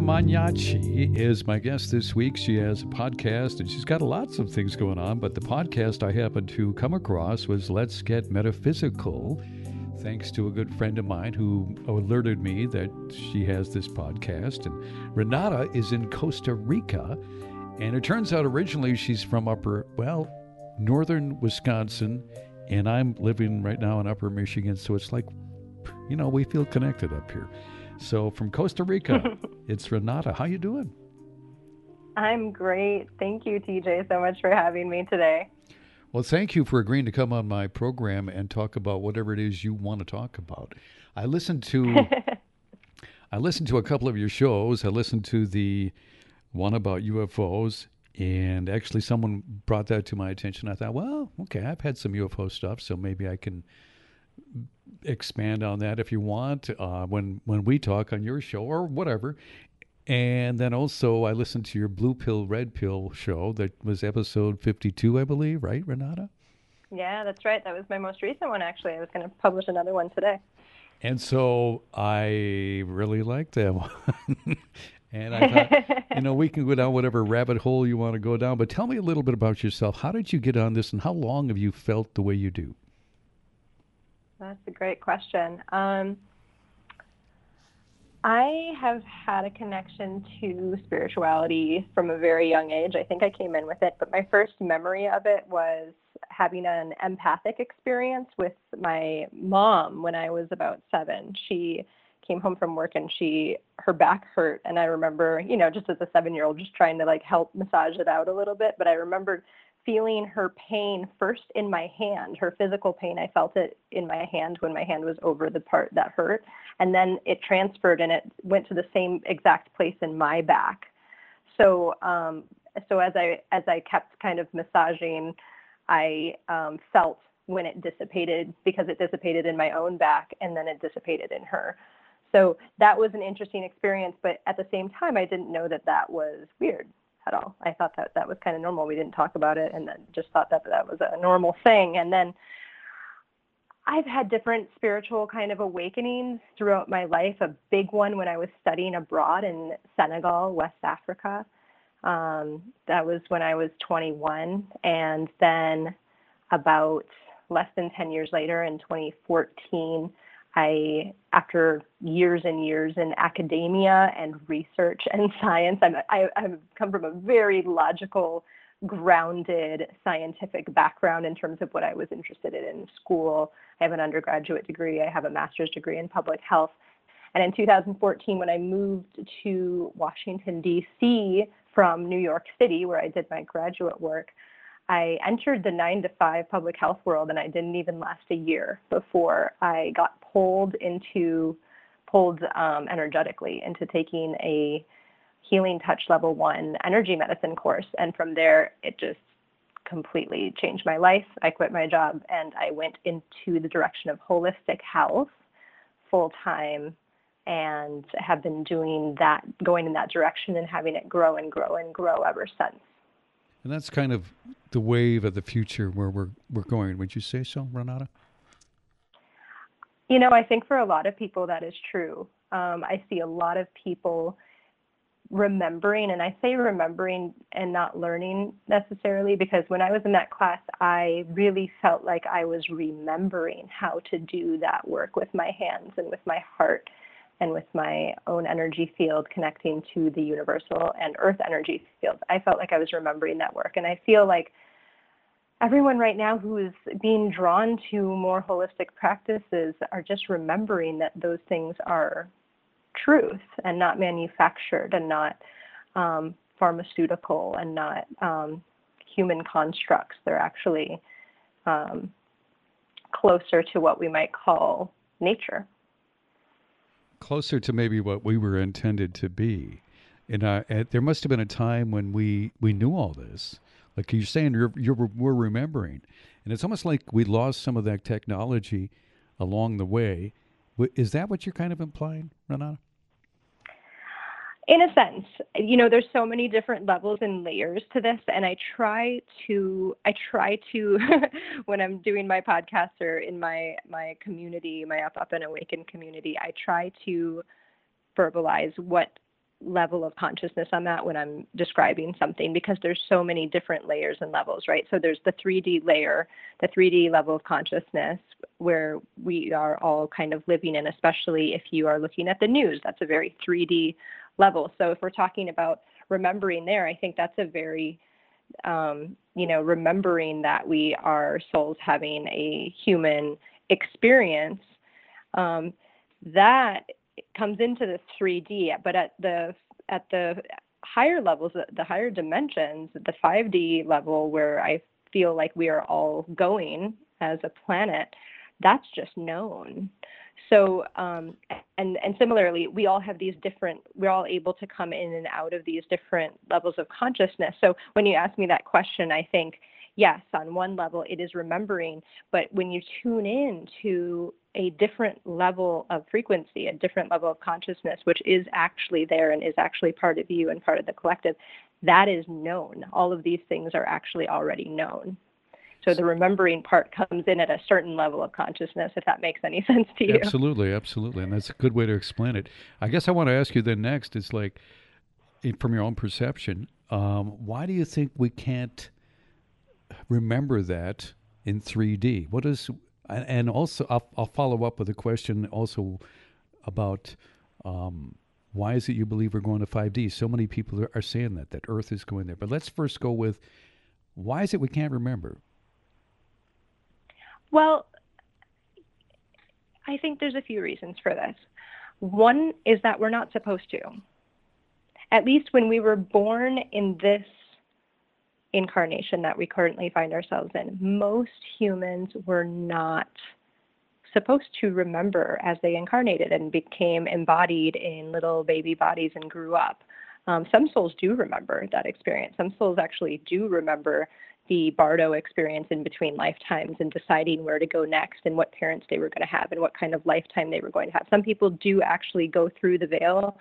Maniaci is my guest this week. She has a podcast and she's got lots of things going on, but the podcast I happened to come across was Let's Get Metaphysical, thanks to a good friend of mine who alerted me that she has this podcast. And Renata is in Costa Rica, and it turns out originally she's from upper, well, northern Wisconsin, and I'm living right now in upper Michigan, so it's like, you know, we feel connected up here. So from Costa Rica, it's Renata. How you doing? I'm great. Thank you, TJ, so much for having me today. Well, thank you for agreeing to come on my program and talk about whatever it is you want to talk about. I listened to I listened to a couple of your shows. I listened to the one about UFOs and actually someone brought that to my attention. I thought, well, okay, I've had some UFO stuff, so maybe I can expand on that if you want uh, when when we talk on your show or whatever. And then also, I listened to your Blue Pill, Red Pill show that was episode 52, I believe, right, Renata? Yeah, that's right. That was my most recent one, actually. I was going to publish another one today. And so I really liked that one. and I thought, you know, we can go down whatever rabbit hole you want to go down. But tell me a little bit about yourself. How did you get on this, and how long have you felt the way you do? That's a great question. Um, I have had a connection to spirituality from a very young age. I think I came in with it, but my first memory of it was having an empathic experience with my mom when I was about seven. She came home from work and she her back hurt and I remember, you know, just as a 7-year-old just trying to like help massage it out a little bit, but I remembered feeling her pain first in my hand, her physical pain. I felt it in my hand when my hand was over the part that hurt. And then it transferred and it went to the same exact place in my back. So, um, so as I, as I kept kind of massaging, I um, felt when it dissipated because it dissipated in my own back and then it dissipated in her. So that was an interesting experience, but at the same time, I didn't know that that was weird at all. I thought that that was kind of normal. We didn't talk about it and then just thought that that was a normal thing. And then I've had different spiritual kind of awakenings throughout my life. A big one when I was studying abroad in Senegal, West Africa. Um, that was when I was 21. And then about less than 10 years later in 2014, I, after years and years in academia and research and science, I'm, I, I've come from a very logical, grounded scientific background in terms of what I was interested in in school. I have an undergraduate degree, I have a master's degree in public health. And in 2014, when I moved to Washington, D.C. from New York City, where I did my graduate work, I entered the nine to five public health world and I didn't even last a year before I got pulled into pulled um, energetically into taking a healing touch level one energy medicine course. And from there it just completely changed my life. I quit my job and i went into the direction of holistic health full time and have been doing that going in that direction and having it grow and grow and grow ever since and that's kind of the wave of the future where we're we're going. Would you say so renata? You know, I think for a lot of people that is true. Um, I see a lot of people remembering, and I say remembering and not learning necessarily because when I was in that class, I really felt like I was remembering how to do that work with my hands and with my heart and with my own energy field connecting to the universal and earth energy field. I felt like I was remembering that work. And I feel like everyone right now who is being drawn to more holistic practices are just remembering that those things are truth and not manufactured and not um, pharmaceutical and not um, human constructs. They're actually um, closer to what we might call nature. Closer to maybe what we were intended to be. And uh, there must have been a time when we, we knew all this like you're saying, you're, you're we're remembering, and it's almost like we lost some of that technology along the way. Is that what you're kind of implying, Renata? In a sense you know there's so many different levels and layers to this and i try to i try to when i'm doing my podcast or in my my community my up up and awaken community i try to verbalize what level of consciousness I'm at when I'm describing something because there's so many different layers and levels, right? So there's the 3D layer, the 3D level of consciousness where we are all kind of living in, especially if you are looking at the news. That's a very 3D level. So if we're talking about remembering there, I think that's a very um, you know, remembering that we are souls having a human experience, um, that comes into the 3D. But at the at the higher levels, the higher dimensions, the 5D level, where I feel like we are all going as a planet, that's just known. So, um, and and similarly, we all have these different. We're all able to come in and out of these different levels of consciousness. So, when you ask me that question, I think yes, on one level, it is remembering, but when you tune in to a different level of frequency, a different level of consciousness, which is actually there and is actually part of you and part of the collective, that is known. All of these things are actually already known. So the remembering part comes in at a certain level of consciousness, if that makes any sense to you. Absolutely, absolutely. And that's a good way to explain it. I guess I want to ask you then next is like, from your own perception, um, why do you think we can't remember that in 3D? What is, and also I'll, I'll follow up with a question also about um, why is it you believe we're going to 5D? So many people are saying that, that Earth is going there. But let's first go with why is it we can't remember? Well, I think there's a few reasons for this. One is that we're not supposed to. At least when we were born in this incarnation that we currently find ourselves in, most humans were not supposed to remember as they incarnated and became embodied in little baby bodies and grew up. Um, some souls do remember that experience. Some souls actually do remember the Bardo experience in between lifetimes and deciding where to go next and what parents they were going to have and what kind of lifetime they were going to have. Some people do actually go through the veil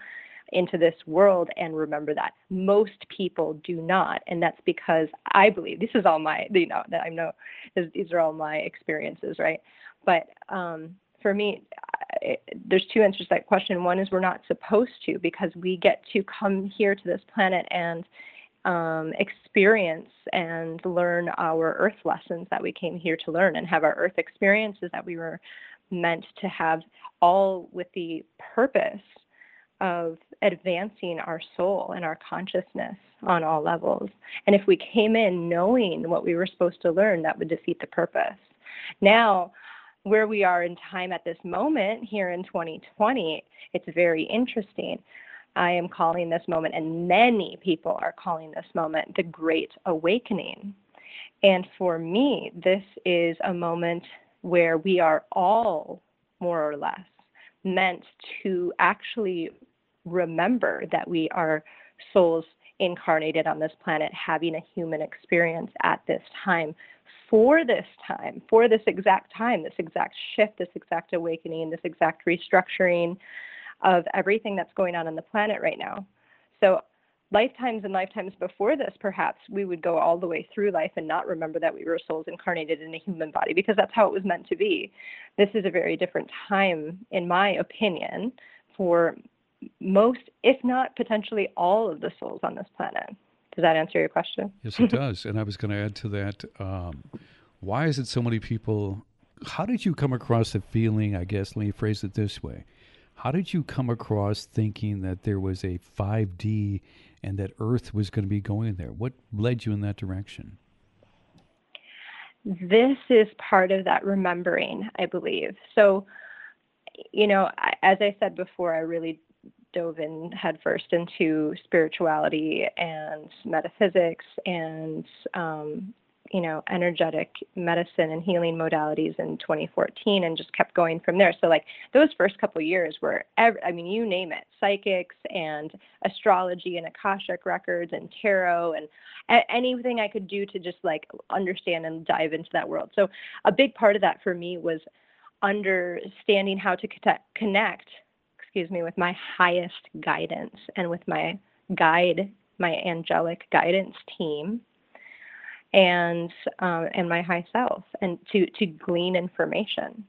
into this world and remember that. Most people do not, and that's because I believe this is all my, you know, that I know these are all my experiences, right? But um, for me, it, there's two answers to that question. One is we're not supposed to because we get to come here to this planet and um, experience and learn our earth lessons that we came here to learn and have our earth experiences that we were meant to have all with the purpose of advancing our soul and our consciousness on all levels. And if we came in knowing what we were supposed to learn, that would defeat the purpose. Now, where we are in time at this moment here in 2020, it's very interesting I am calling this moment, and many people are calling this moment the Great Awakening. And for me, this is a moment where we are all, more or less, meant to actually remember that we are souls incarnated on this planet having a human experience at this time for this time, for this exact time, this exact shift, this exact awakening, this exact restructuring, of everything that's going on on the planet right now. So, lifetimes and lifetimes before this, perhaps we would go all the way through life and not remember that we were souls incarnated in a human body because that's how it was meant to be. This is a very different time, in my opinion, for most, if not potentially all of the souls on this planet. Does that answer your question? Yes, it does. and I was going to add to that um, why is it so many people? How did you come across the feeling? I guess, let me phrase it this way how did you come across thinking that there was a 5D and that Earth was going to be going there? What led you in that direction? This is part of that remembering, I believe. So, you know, as I said before, I really dove in headfirst into spirituality and metaphysics and um, you know, energetic medicine and healing modalities in 2014 and just kept going from there. So like those first couple years were, every, I mean, you name it, psychics and astrology and Akashic records and tarot and a- anything I could do to just like understand and dive into that world. So a big part of that for me was understanding how to connect, excuse me, with my highest guidance and with my guide, my angelic guidance team and um, and my high self and to to glean information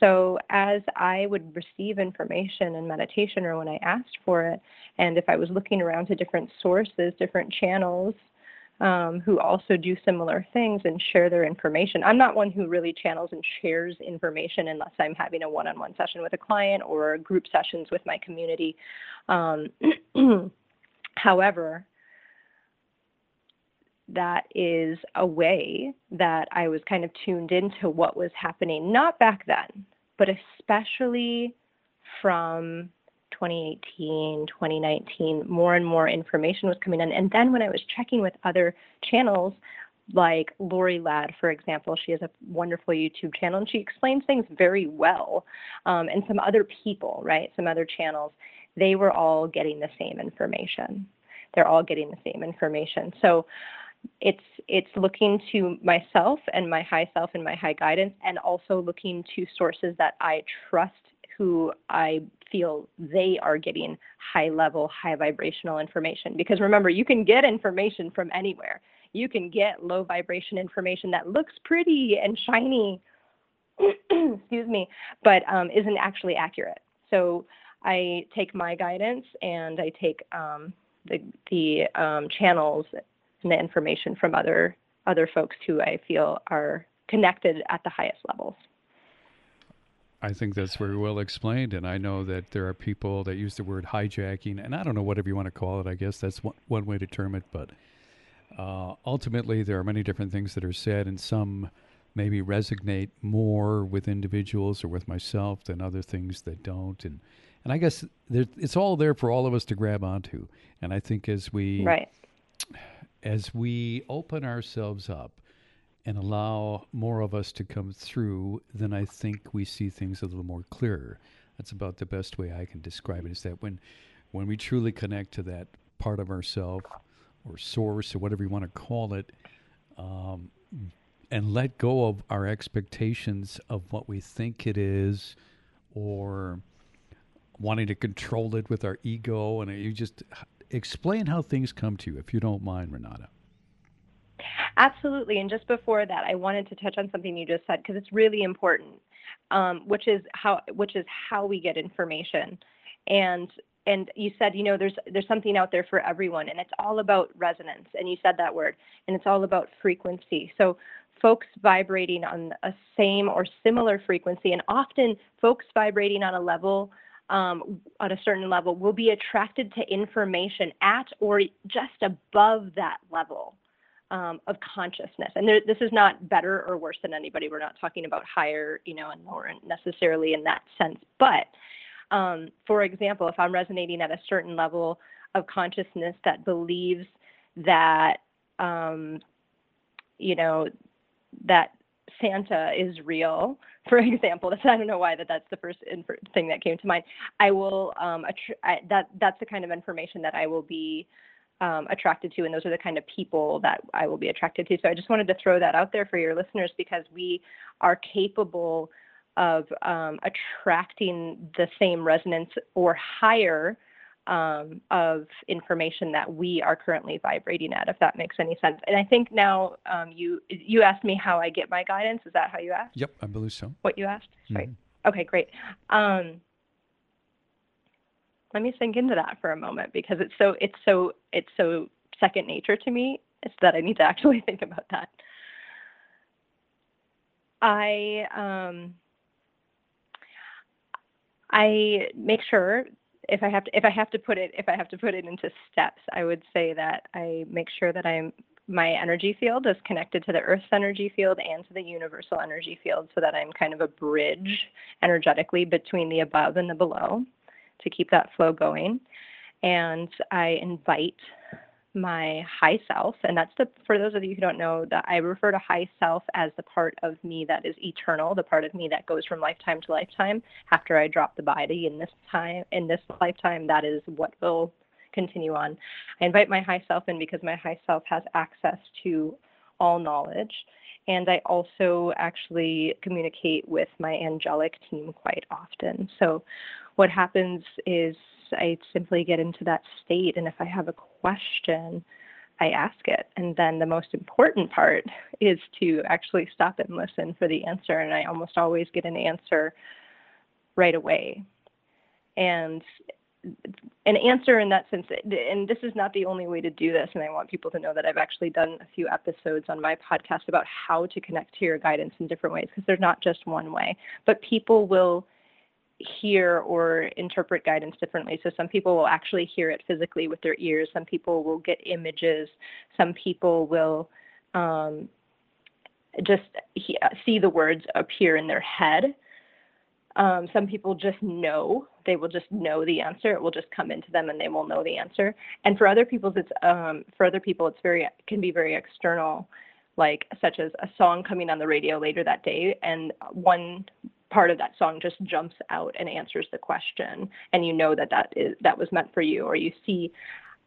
So, as I would receive information in meditation or when I asked for it, and if I was looking around to different sources, different channels um, who also do similar things and share their information, I'm not one who really channels and shares information unless I'm having a one on one session with a client or group sessions with my community. Um, however, that is a way that I was kind of tuned into what was happening, not back then, but especially from 2018, 2019, more and more information was coming in. And then when I was checking with other channels, like Lori Ladd, for example, she has a wonderful YouTube channel and she explains things very well. Um, and some other people, right, some other channels, they were all getting the same information. They're all getting the same information. So it's it's looking to myself and my high self and my high guidance and also looking to sources that I trust who I feel they are getting high level high vibrational information. Because remember you can get information from anywhere. You can get low vibration information that looks pretty and shiny excuse me but um, isn't actually accurate. So I take my guidance and I take um, the the um, channels and the information from other other folks who I feel are connected at the highest levels. I think that's very well explained, and I know that there are people that use the word hijacking, and I don't know whatever you want to call it. I guess that's one, one way to term it, but uh, ultimately there are many different things that are said, and some maybe resonate more with individuals or with myself than other things that don't, and and I guess there, it's all there for all of us to grab onto. And I think as we right as we open ourselves up and allow more of us to come through, then I think we see things a little more clearer. That's about the best way I can describe it. Is that when, when we truly connect to that part of ourself or source or whatever you want to call it, um, and let go of our expectations of what we think it is, or wanting to control it with our ego, and you just explain how things come to you, if you don't mind, Renata. Absolutely. And just before that, I wanted to touch on something you just said because it's really important, um, which is how which is how we get information. And and you said, you know, there's there's something out there for everyone, and it's all about resonance. And you said that word, and it's all about frequency. So folks vibrating on a same or similar frequency, and often folks vibrating on a level um, at a certain level will be attracted to information at or just above that level um, of consciousness. And there, this is not better or worse than anybody. We're not talking about higher, you know, and lower necessarily in that sense. But um, for example, if I'm resonating at a certain level of consciousness that believes that, um, you know, that Santa is real, for example, that's, I don't know why that that's the first inf- thing that came to mind. I will um, attr- I, that that's the kind of information that I will be um, attracted to, and those are the kind of people that I will be attracted to. So I just wanted to throw that out there for your listeners because we are capable of um, attracting the same resonance or higher um, of information that we are currently vibrating at, if that makes any sense. And I think now um, you you asked me how I get my guidance. Is that how you asked? Yep, I believe so. What you asked? Mm-hmm. Right. Okay, great. Um, let me sink into that for a moment because it's so it's so it's so second nature to me. It's that I need to actually think about that. I um, I make sure if I have to if I have to put it if I have to put it into steps, I would say that I make sure that I'm my energy field is connected to the Earth's energy field and to the universal energy field so that I'm kind of a bridge energetically between the above and the below to keep that flow going. And I invite my high self and that's the for those of you who don't know that i refer to high self as the part of me that is eternal the part of me that goes from lifetime to lifetime. After i drop the body in this time in this lifetime that is what will continue on. I invite my high self in because my high self has access to all knowledge and i also actually communicate with my angelic team quite often. So what happens is I simply get into that state. And if I have a question, I ask it. And then the most important part is to actually stop and listen for the answer. And I almost always get an answer right away. And an answer in that sense, and this is not the only way to do this. And I want people to know that I've actually done a few episodes on my podcast about how to connect to your guidance in different ways because there's not just one way. But people will hear or interpret guidance differently. So some people will actually hear it physically with their ears. Some people will get images. Some people will um, just he- see the words appear in their head. Um, some people just know they will just know the answer. It will just come into them, and they will know the answer. And for other people, it's um, for other people, it's very can be very external, like such as a song coming on the radio later that day, and one part of that song just jumps out and answers the question and you know that that is that was meant for you or you see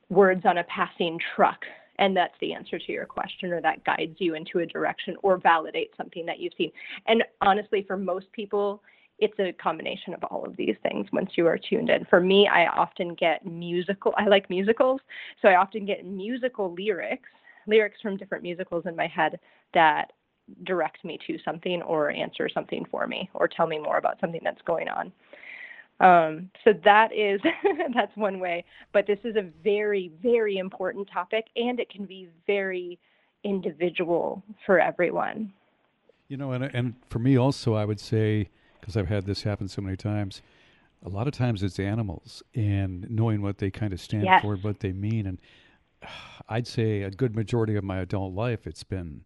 words on a passing truck and that's the answer to your question or that guides you into a direction or validates something that you've seen. And honestly for most people it's a combination of all of these things once you are tuned in. For me i often get musical i like musicals so i often get musical lyrics lyrics from different musicals in my head that direct me to something or answer something for me or tell me more about something that's going on. Um, so that is that's one way, but this is a very very important topic, and it can be very individual for everyone. You know, and and for me also, I would say because I've had this happen so many times. A lot of times it's animals and knowing what they kind of stand yes. for, what they mean, and I'd say a good majority of my adult life, it's been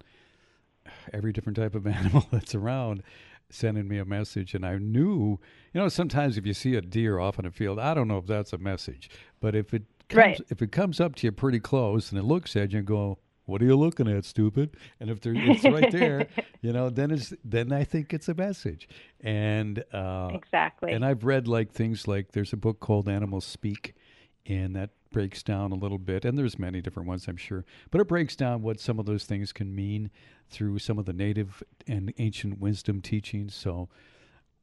every different type of animal that's around sending me a message and I knew you know sometimes if you see a deer off in a field I don't know if that's a message but if it comes, right. if it comes up to you pretty close and it looks at you and go what are you looking at stupid? And if there, it's right there you know then it's then I think it's a message. And uh, exactly. and I've read like things like there's a book called Animals Speak and that breaks down a little bit and there's many different ones i'm sure but it breaks down what some of those things can mean through some of the native and ancient wisdom teachings. So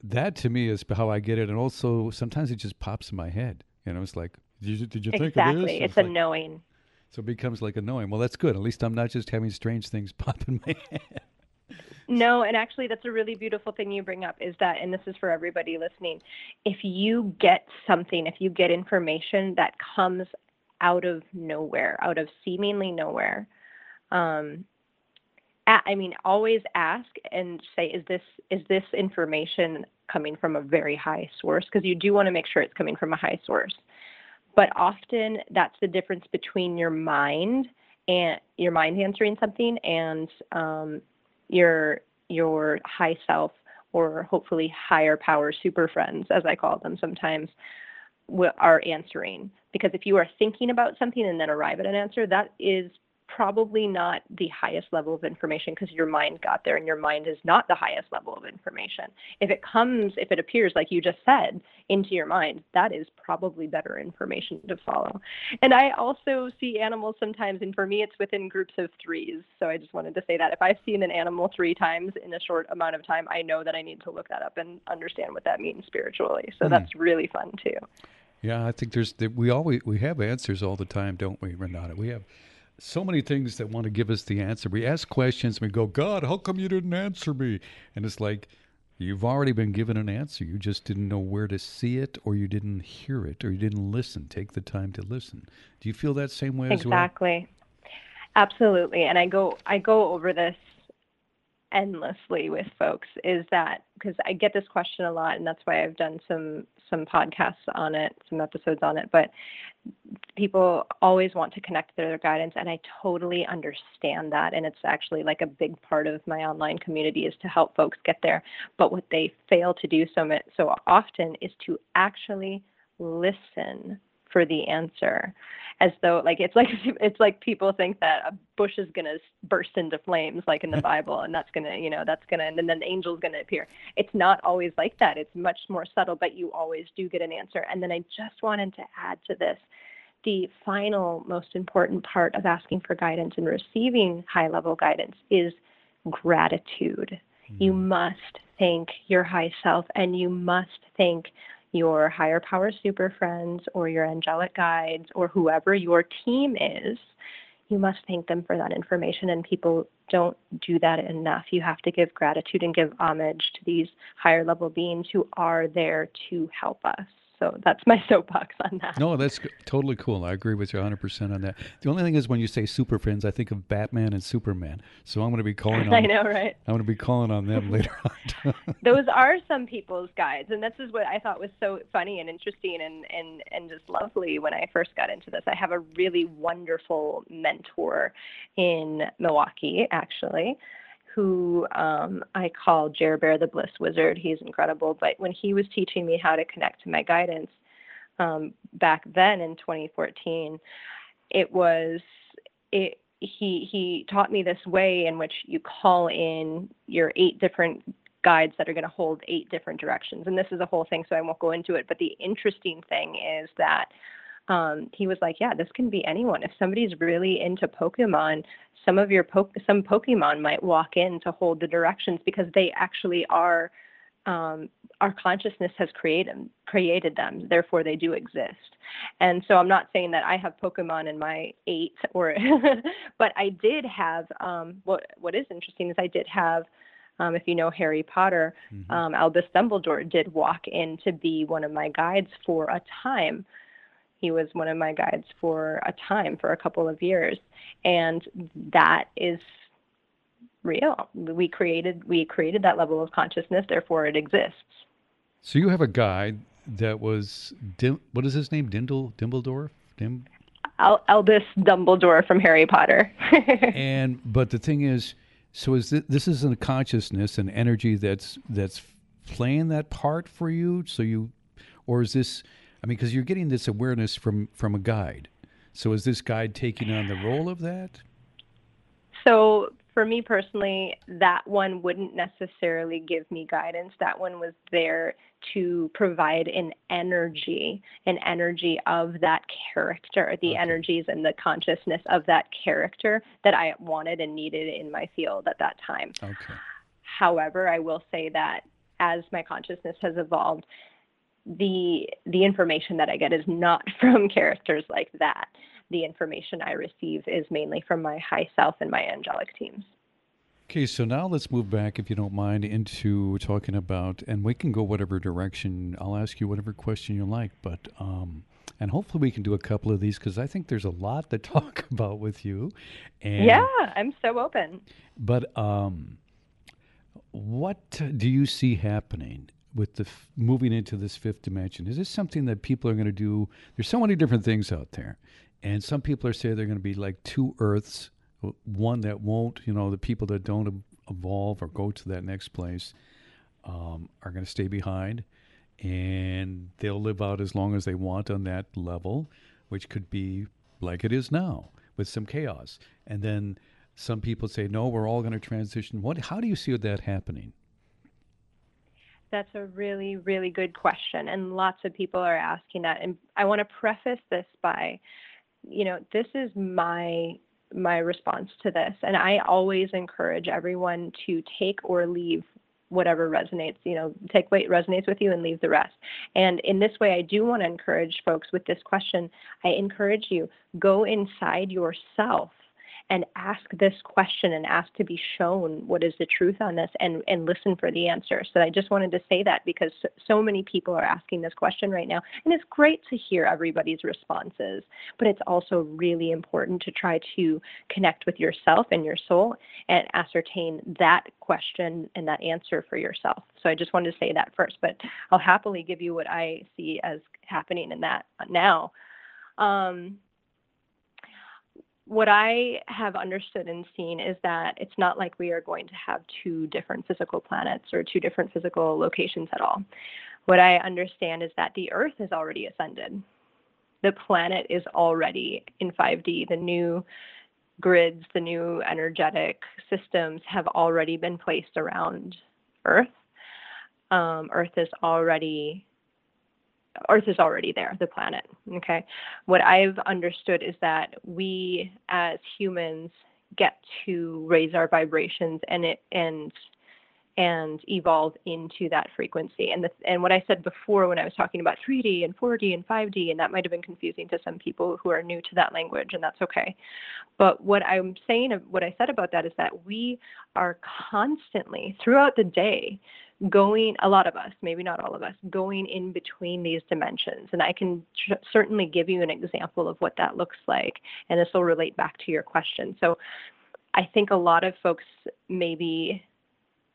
that to me is how i get it and also sometimes it just pops in my head you know it's like did you, did you exactly. think of this? It's, it's a like, knowing. So it becomes like a knowing. Well that's good. At least i'm not just having strange things pop in my head no, and actually, that's a really beautiful thing you bring up is that, and this is for everybody listening, if you get something, if you get information that comes out of nowhere, out of seemingly nowhere, um, I mean, always ask and say, is this is this information coming from a very high source? Because you do want to make sure it's coming from a high source. But often, that's the difference between your mind and your mind answering something and um, your your high self or hopefully higher power super friends as i call them sometimes are answering. Because if you are thinking about something and then arrive at an answer that is probably not the highest level of information because your mind got there and your mind is not the highest level of information. If it comes, if it appears, like you just said, into your mind, that is probably better information to follow. And I also see animals sometimes, and for me, it's within groups of threes. So I just wanted to say that if I've seen an animal three times in a short amount of time, I know that I need to look that up and understand what that means spiritually. So mm. that's really fun too. Yeah, I think there's we always we have answers all the time, don't we, Renata? We have so many things that want to give us the answer. We ask questions, we go, God, how come you didn't answer me? And it's like, you've already been given an answer. You just didn't know where to see it, or you didn't hear it, or you didn't listen. Take the time to listen. Do you feel that same way exactly. as well? Exactly. Absolutely. And I go I go over this endlessly with folks is that because I get this question a lot and that's why I've done some some podcasts on it, some episodes on it, but people always want to connect to their guidance and I totally understand that and it's actually like a big part of my online community is to help folks get there. But what they fail to do so so often is to actually listen for the answer. As though like it's like it's like people think that a bush is going to burst into flames like in the bible and that's going to you know that's going to and then the angel's going to appear. It's not always like that. It's much more subtle but you always do get an answer. And then i just wanted to add to this the final most important part of asking for guidance and receiving high level guidance is gratitude. Mm-hmm. you must thank your high self and you must thank your higher power super friends or your angelic guides or whoever your team is, you must thank them for that information. And people don't do that enough. You have to give gratitude and give homage to these higher level beings who are there to help us. So that's my soapbox on that. No, that's totally cool. I agree with you 100% on that. The only thing is when you say super friends, I think of Batman and Superman. So I'm going to be calling on I know, right? I'm going to be calling on them later on. Those are some people's guides, and this is what I thought was so funny and interesting and and and just lovely when I first got into this. I have a really wonderful mentor in Milwaukee actually who um, I call Jer Bear the Bliss Wizard. He's incredible. But when he was teaching me how to connect to my guidance um, back then in 2014, it was it. He he taught me this way in which you call in your eight different guides that are going to hold eight different directions. And this is a whole thing, so I won't go into it. But the interesting thing is that um, he was like, yeah, this can be anyone. If somebody's really into Pokemon, some of your po- some Pokemon might walk in to hold the directions because they actually are. Um, our consciousness has created created them, therefore they do exist. And so I'm not saying that I have Pokemon in my eight, or but I did have. Um, what what is interesting is I did have. Um, if you know Harry Potter, mm-hmm. um, Albus Dumbledore did walk in to be one of my guides for a time he was one of my guides for a time, for a couple of years, and that is real. We created we created that level of consciousness, therefore it exists. So you have a guide that was Dim, what is his name? Dindle Dimbledore? Dim Al- Albus Dumbledore from Harry Potter. and but the thing is, so is this, this is a consciousness, and energy that's that's playing that part for you. So you, or is this I mean, because you're getting this awareness from from a guide. So is this guide taking on the role of that? So for me personally, that one wouldn't necessarily give me guidance. That one was there to provide an energy, an energy of that character, the okay. energies and the consciousness of that character that I wanted and needed in my field at that time. Okay. However, I will say that as my consciousness has evolved, the the information that I get is not from characters like that. The information I receive is mainly from my high self and my angelic teams. Okay, so now let's move back, if you don't mind, into talking about, and we can go whatever direction. I'll ask you whatever question you like, but um, and hopefully we can do a couple of these because I think there's a lot to talk about with you. And, yeah, I'm so open. But um, what do you see happening with the f- moving into this fifth dimension? Is this something that people are going to do? There's so many different things out there, and some people are saying they're going to be like two Earths, one that won't. You know, the people that don't evolve or go to that next place um, are going to stay behind, and they'll live out as long as they want on that level, which could be like it is now with some chaos, and then. Some people say, no, we're all going to transition. What, how do you see that happening? That's a really, really good question. And lots of people are asking that. And I want to preface this by, you know, this is my my response to this. And I always encourage everyone to take or leave whatever resonates, you know, take what resonates with you and leave the rest. And in this way, I do want to encourage folks with this question. I encourage you, go inside yourself and ask this question and ask to be shown what is the truth on this and, and listen for the answer. So I just wanted to say that because so many people are asking this question right now. And it's great to hear everybody's responses, but it's also really important to try to connect with yourself and your soul and ascertain that question and that answer for yourself. So I just wanted to say that first, but I'll happily give you what I see as happening in that now. Um, what I have understood and seen is that it's not like we are going to have two different physical planets or two different physical locations at all. What I understand is that the Earth has already ascended. The planet is already in 5D. The new grids, the new energetic systems have already been placed around Earth. Um, Earth is already Earth is already there, the planet. Okay. What I've understood is that we as humans get to raise our vibrations and it and and evolve into that frequency. And the, and what I said before when I was talking about 3D and 4D and 5D, and that might have been confusing to some people who are new to that language, and that's okay. But what I'm saying, what I said about that is that we are constantly throughout the day going a lot of us maybe not all of us going in between these dimensions. And i can tr- certainly give you an example of what that looks like and this will relate back to your question. So i think a lot of folks maybe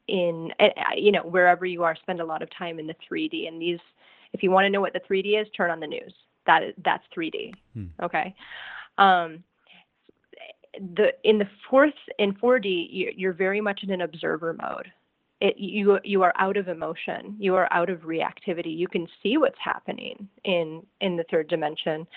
in you know wherever you are spend a lot of time in the 3D and these if you want to know what the 3D is turn on the news. That is that's 3D hmm. okay? Um, the in the fourth in 4D you're very much in an observer mode it, you you are out of emotion. You are out of reactivity. You can see what's happening in in the third dimension.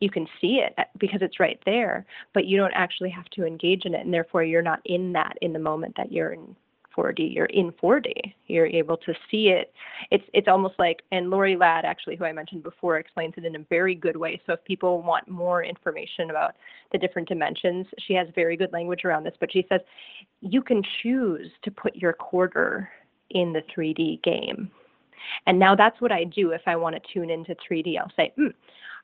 You can see it because it's right there but you don't actually have to engage in it and therefore you're not in that in the moment that you're in 4D, you're in 4D. You're able to see it. It's it's almost like, and Lori Ladd, actually, who I mentioned before, explains it in a very good way. So if people want more information about the different dimensions, she has very good language around this. But she says you can choose to put your quarter in the 3D game. And now that's what I do if I want to tune into 3D. I'll say, mm,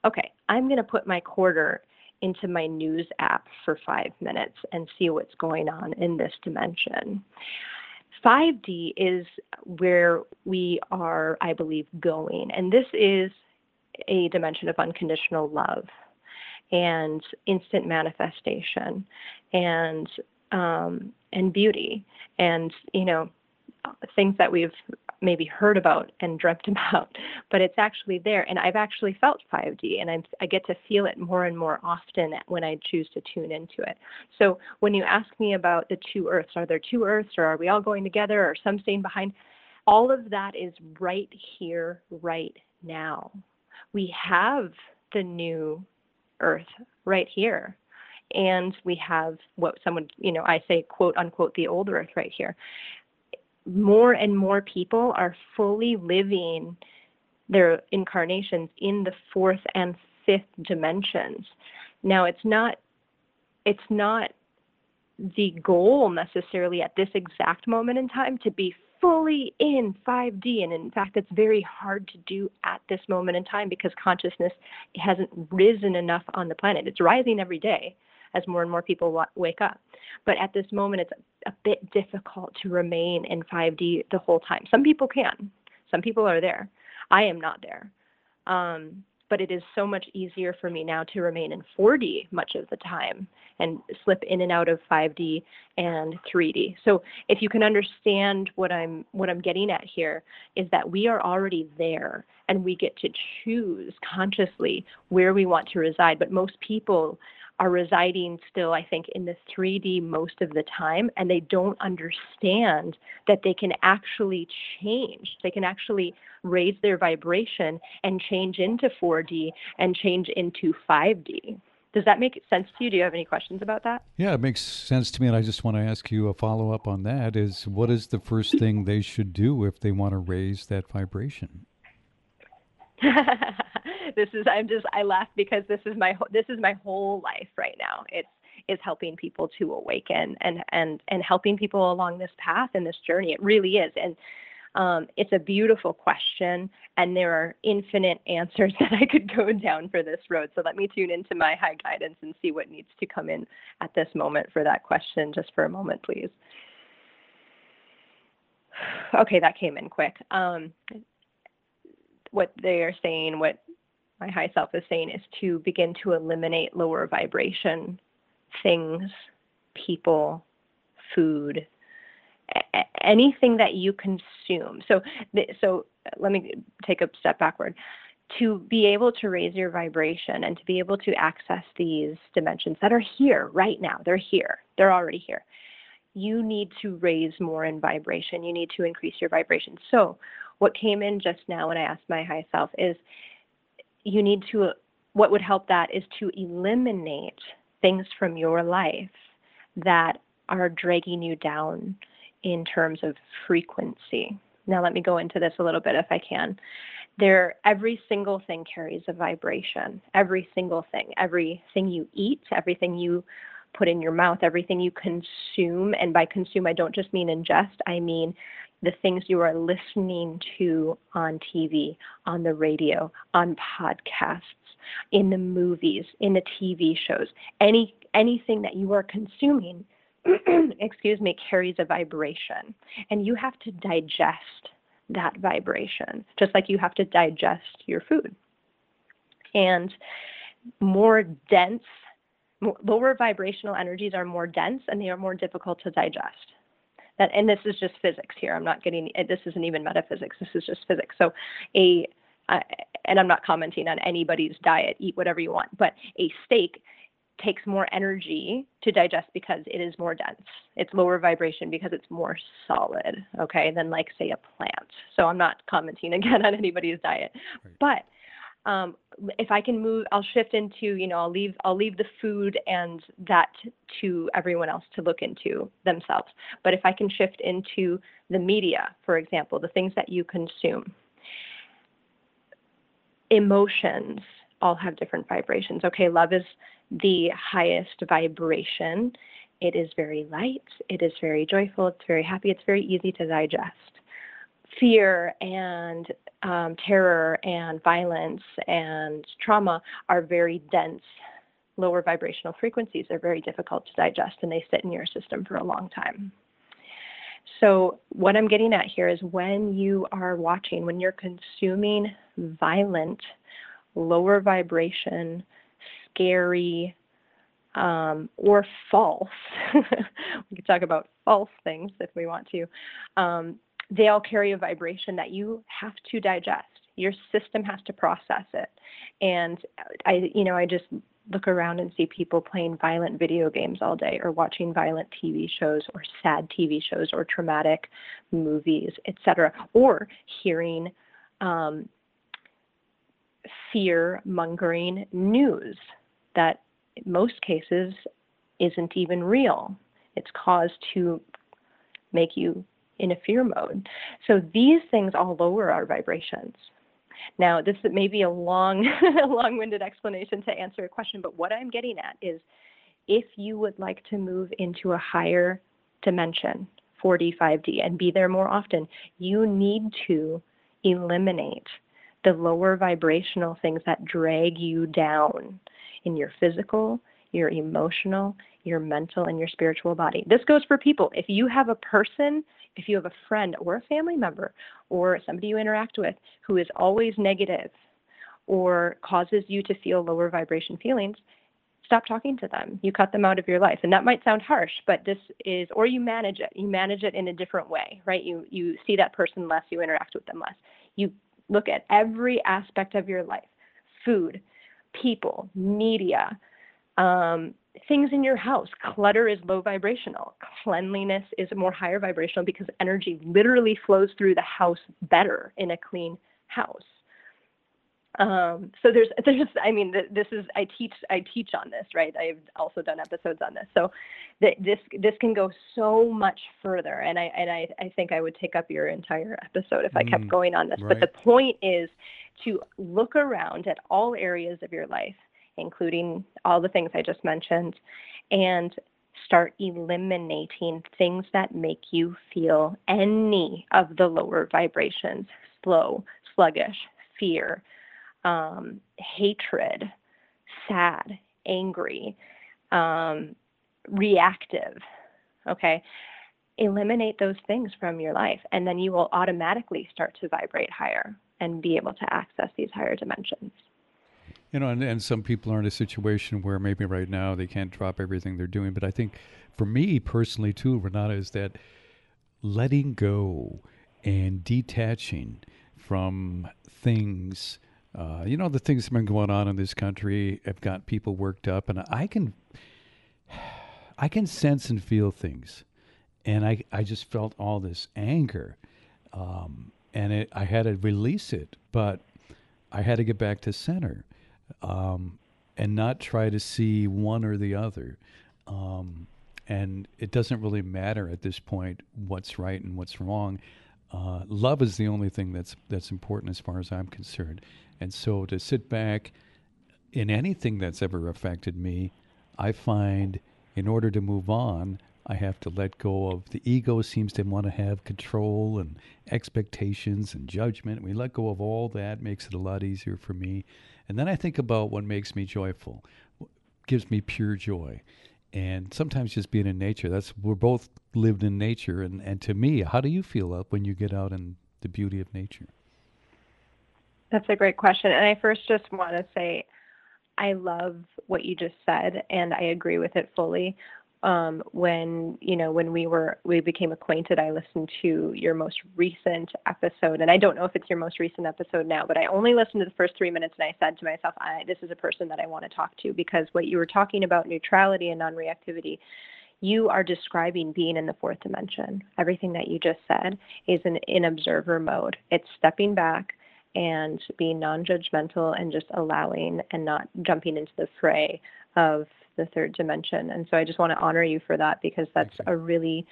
okay, I'm going to put my quarter into my news app for five minutes and see what's going on in this dimension. 5D is where we are, I believe, going. And this is a dimension of unconditional love and instant manifestation and um, and beauty and you know things that we've maybe heard about and dreamt about, but it's actually there. And I've actually felt 5D, and I'm, I get to feel it more and more often when I choose to tune into it. So when you ask me about the two Earths, are there two Earths, or are we all going together, or some staying behind? All of that is right here, right now. We have the new Earth right here and we have what someone you know i say quote unquote the old earth right here more and more people are fully living their incarnations in the fourth and fifth dimensions. Now it's not it's not the goal necessarily at this exact moment in time to be fully in 5D. And in fact, it's very hard to do at this moment in time because consciousness hasn't risen enough on the planet. It's rising every day as more and more people wake up. But at this moment, it's a bit difficult to remain in 5D the whole time. Some people can, some people are there. I am not there. Um, but it is so much easier for me now to remain in 4D much of the time and slip in and out of 5D and 3D. So if you can understand what I'm what I'm getting at here is that we are already there and we get to choose consciously where we want to reside, but most people are residing still, I think, in the 3D most of the time, and they don't understand that they can actually change. They can actually raise their vibration and change into 4D and change into 5D. Does that make sense to you? Do you have any questions about that? Yeah, it makes sense to me. And I just want to ask you a follow up on that is what is the first thing they should do if they want to raise that vibration? this is I'm just I laugh because this is my this is my whole life right now. It's is helping people to awaken and and and helping people along this path and this journey. It really is. And um, it's a beautiful question, and there are infinite answers that I could go down for this road. So let me tune into my high guidance and see what needs to come in at this moment for that question, just for a moment, please. Okay, that came in quick. Um, what they are saying, what my high self is saying, is to begin to eliminate lower vibration things, people, food, anything that you consume. So, so let me take a step backward. To be able to raise your vibration and to be able to access these dimensions that are here right now, they're here, they're already here. You need to raise more in vibration. You need to increase your vibration. So, what came in just now when I asked my high self is you need to, what would help that is to eliminate things from your life that are dragging you down in terms of frequency. Now, let me go into this a little bit if I can. There, every single thing carries a vibration. Every single thing, everything you eat, everything you put in your mouth, everything you consume, and by consume, I don't just mean ingest, I mean the things you are listening to on TV, on the radio, on podcasts, in the movies, in the TV shows, any anything that you are consuming, excuse me, carries a vibration, and you have to digest that vibration, just like you have to digest your food. And more dense, more, lower vibrational energies are more dense and they are more difficult to digest. That, and this is just physics here. I'm not getting, this isn't even metaphysics. This is just physics. So a, uh, and I'm not commenting on anybody's diet, eat whatever you want, but a steak takes more energy to digest because it is more dense. It's lower vibration because it's more solid, okay, than like say a plant. So I'm not commenting again on anybody's diet. Right. But um, if I can move, I'll shift into, you know, I'll leave, I'll leave the food and that to everyone else to look into themselves. But if I can shift into the media, for example, the things that you consume, emotions all have different vibrations. Okay, love is the highest vibration. It is very light, it is very joyful, it's very happy, it's very easy to digest. Fear and um, terror and violence and trauma are very dense, lower vibrational frequencies. They're very difficult to digest and they sit in your system for a long time. So, what I'm getting at here is when you are watching, when you're consuming violent, lower vibration, scary, um, or false, we could talk about false things if we want to, um, they all carry a vibration that you have to digest. Your system has to process it. And I, you know, I just look around and see people playing violent video games all day or watching violent TV shows or sad TV shows or traumatic movies, etc., or hearing um, fear mongering news that in most cases isn't even real. It's caused to make you in a fear mode. So these things all lower our vibrations. Now, this may be a long, long-winded explanation to answer a question, but what I'm getting at is if you would like to move into a higher dimension, 4D, 5D, and be there more often, you need to eliminate the lower vibrational things that drag you down in your physical, your emotional, your mental, and your spiritual body. This goes for people. If you have a person, if you have a friend or a family member or somebody you interact with who is always negative or causes you to feel lower vibration feelings, stop talking to them. You cut them out of your life. And that might sound harsh, but this is or you manage it. You manage it in a different way, right? You you see that person less, you interact with them less. You look at every aspect of your life food, people, media, um, things in your house. Clutter is low vibrational. Cleanliness is more higher vibrational because energy literally flows through the house better in a clean house. Um, so there's there's I mean this is I teach I teach on this right I've also done episodes on this so that this this can go so much further and I and I, I think I would take up your entire episode if I kept mm, going on this right. but the point is to look around at all areas of your life including all the things I just mentioned and start eliminating things that make you feel any of the lower vibrations slow sluggish fear um, hatred, sad, angry, um, reactive. Okay. Eliminate those things from your life, and then you will automatically start to vibrate higher and be able to access these higher dimensions. You know, and, and some people are in a situation where maybe right now they can't drop everything they're doing. But I think for me personally, too, Renata, is that letting go and detaching from things uh, you know, the things that have been going on in this country have got people worked up, and I can, I can sense and feel things, and I, I just felt all this anger, um, and it, I had to release it, but I had to get back to center, um, and not try to see one or the other, um, and it doesn't really matter at this point what's right and what's wrong. Uh, love is the only thing that's that's important as far as I'm concerned. And so to sit back in anything that's ever affected me, I find in order to move on, I have to let go of the ego seems to want to have control and expectations and judgment. We let go of all that, makes it a lot easier for me. And then I think about what makes me joyful, gives me pure joy. And sometimes just being in nature, that's we're both lived in nature and, and to me, how do you feel up when you get out in the beauty of nature? That's a great question. And I first just want to say I love what you just said and I agree with it fully um, when you know when we were we became acquainted i listened to your most recent episode. And i don't know if it's your most recent episode now but i only listened to the first three minutes and i said to myself this is a person that i want to talk to because what you were talking about neutrality and non-reactivity you are describing being in the fourth dimension. Everything that you just said is in, in observer mode. It's stepping back and being non-judgmental and just allowing and not jumping into the fray of the third dimension. And so I just want to honor you for that because that's a really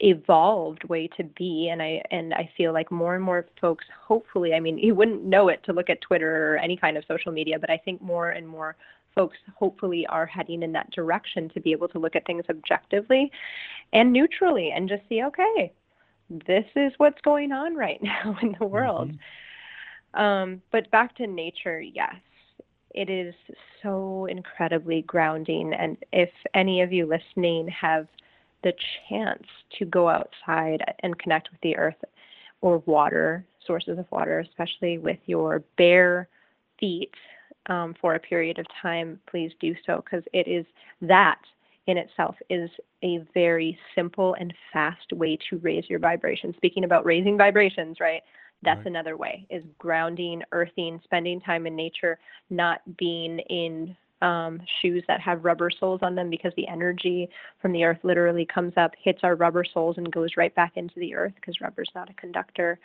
evolved way to be and I and I feel like more and more folks hopefully I mean you wouldn't know it to look at Twitter or any kind of social media but I think more and more folks hopefully are heading in that direction to be able to look at things objectively and neutrally and just see okay this is what's going on right now in the world mm-hmm. um, but back to nature yes it is so incredibly grounding. And if any of you listening have the chance to go outside and connect with the earth or water, sources of water, especially with your bare feet um, for a period of time, please do so because it is that in itself is a very simple and fast way to raise your vibration. Speaking about raising vibrations, right? That's right. another way is grounding earthing spending time in nature not being in um, shoes that have rubber soles on them because the energy from the earth literally comes up hits our rubber soles and goes right back into the earth because rubber's not a conductor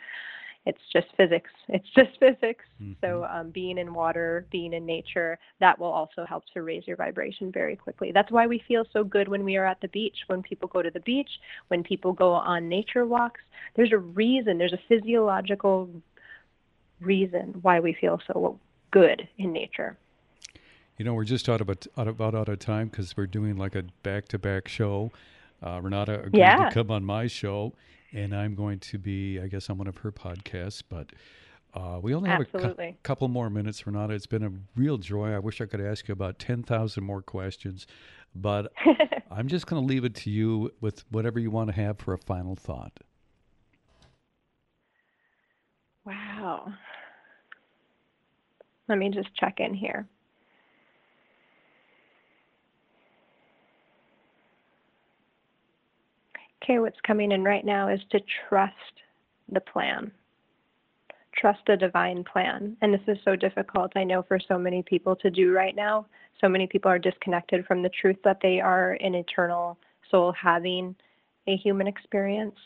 it's just physics. It's just physics. Mm-hmm. So um, being in water, being in nature, that will also help to raise your vibration very quickly. That's why we feel so good when we are at the beach. When people go to the beach, when people go on nature walks, there's a reason. There's a physiological reason why we feel so good in nature. You know, we're just out of, out of, about out of time because we're doing like a back-to-back show. Uh, Renata agreed yeah. to come on my show and I'm going to be, I guess, on one of her podcasts. But uh, we only have Absolutely. a cu- couple more minutes, Renata. It's been a real joy. I wish I could ask you about 10,000 more questions, but I'm just going to leave it to you with whatever you want to have for a final thought. Wow. Let me just check in here. Okay, what's coming in right now is to trust the plan. Trust a divine plan. And this is so difficult, I know, for so many people to do right now. So many people are disconnected from the truth that they are an eternal soul having a human experience.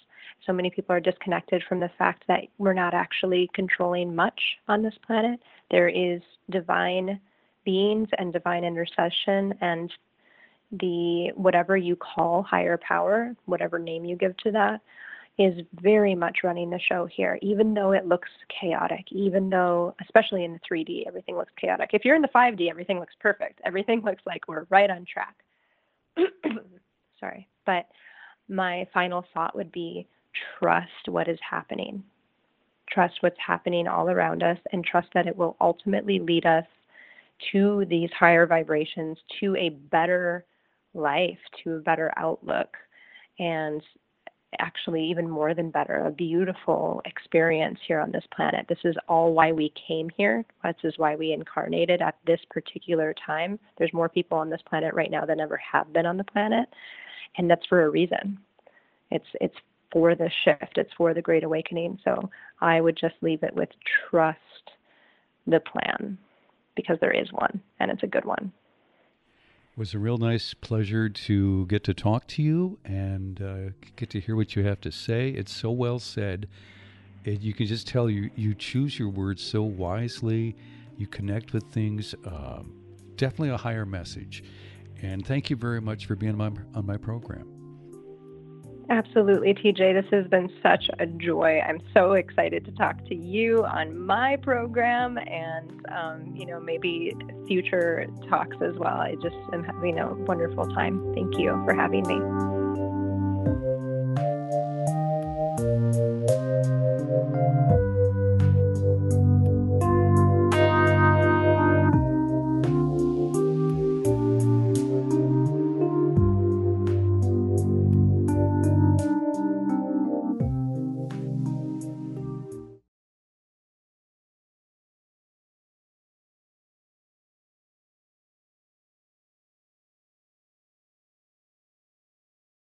So many people are disconnected from the fact that we're not actually controlling much on this planet. There is divine beings and divine intercession and the whatever you call higher power, whatever name you give to that, is very much running the show here, even though it looks chaotic, even though, especially in the 3D, everything looks chaotic. If you're in the 5D, everything looks perfect. Everything looks like we're right on track. Sorry. But my final thought would be trust what is happening. Trust what's happening all around us and trust that it will ultimately lead us to these higher vibrations, to a better life to a better outlook and actually even more than better a beautiful experience here on this planet. This is all why we came here. This is why we incarnated at this particular time. There's more people on this planet right now than ever have been on the planet and that's for a reason. It's it's for the shift. It's for the great awakening. So i would just leave it with trust the plan because there is one and it's a good one it was a real nice pleasure to get to talk to you and uh, get to hear what you have to say. It's so well said. It, you can just tell you you choose your words so wisely. You connect with things. Um, definitely a higher message. And thank you very much for being on my, on my program. Absolutely, TJ. This has been such a joy. I'm so excited to talk to you on my program and, um, you know, maybe future talks as well. I just am having a wonderful time. Thank you for having me.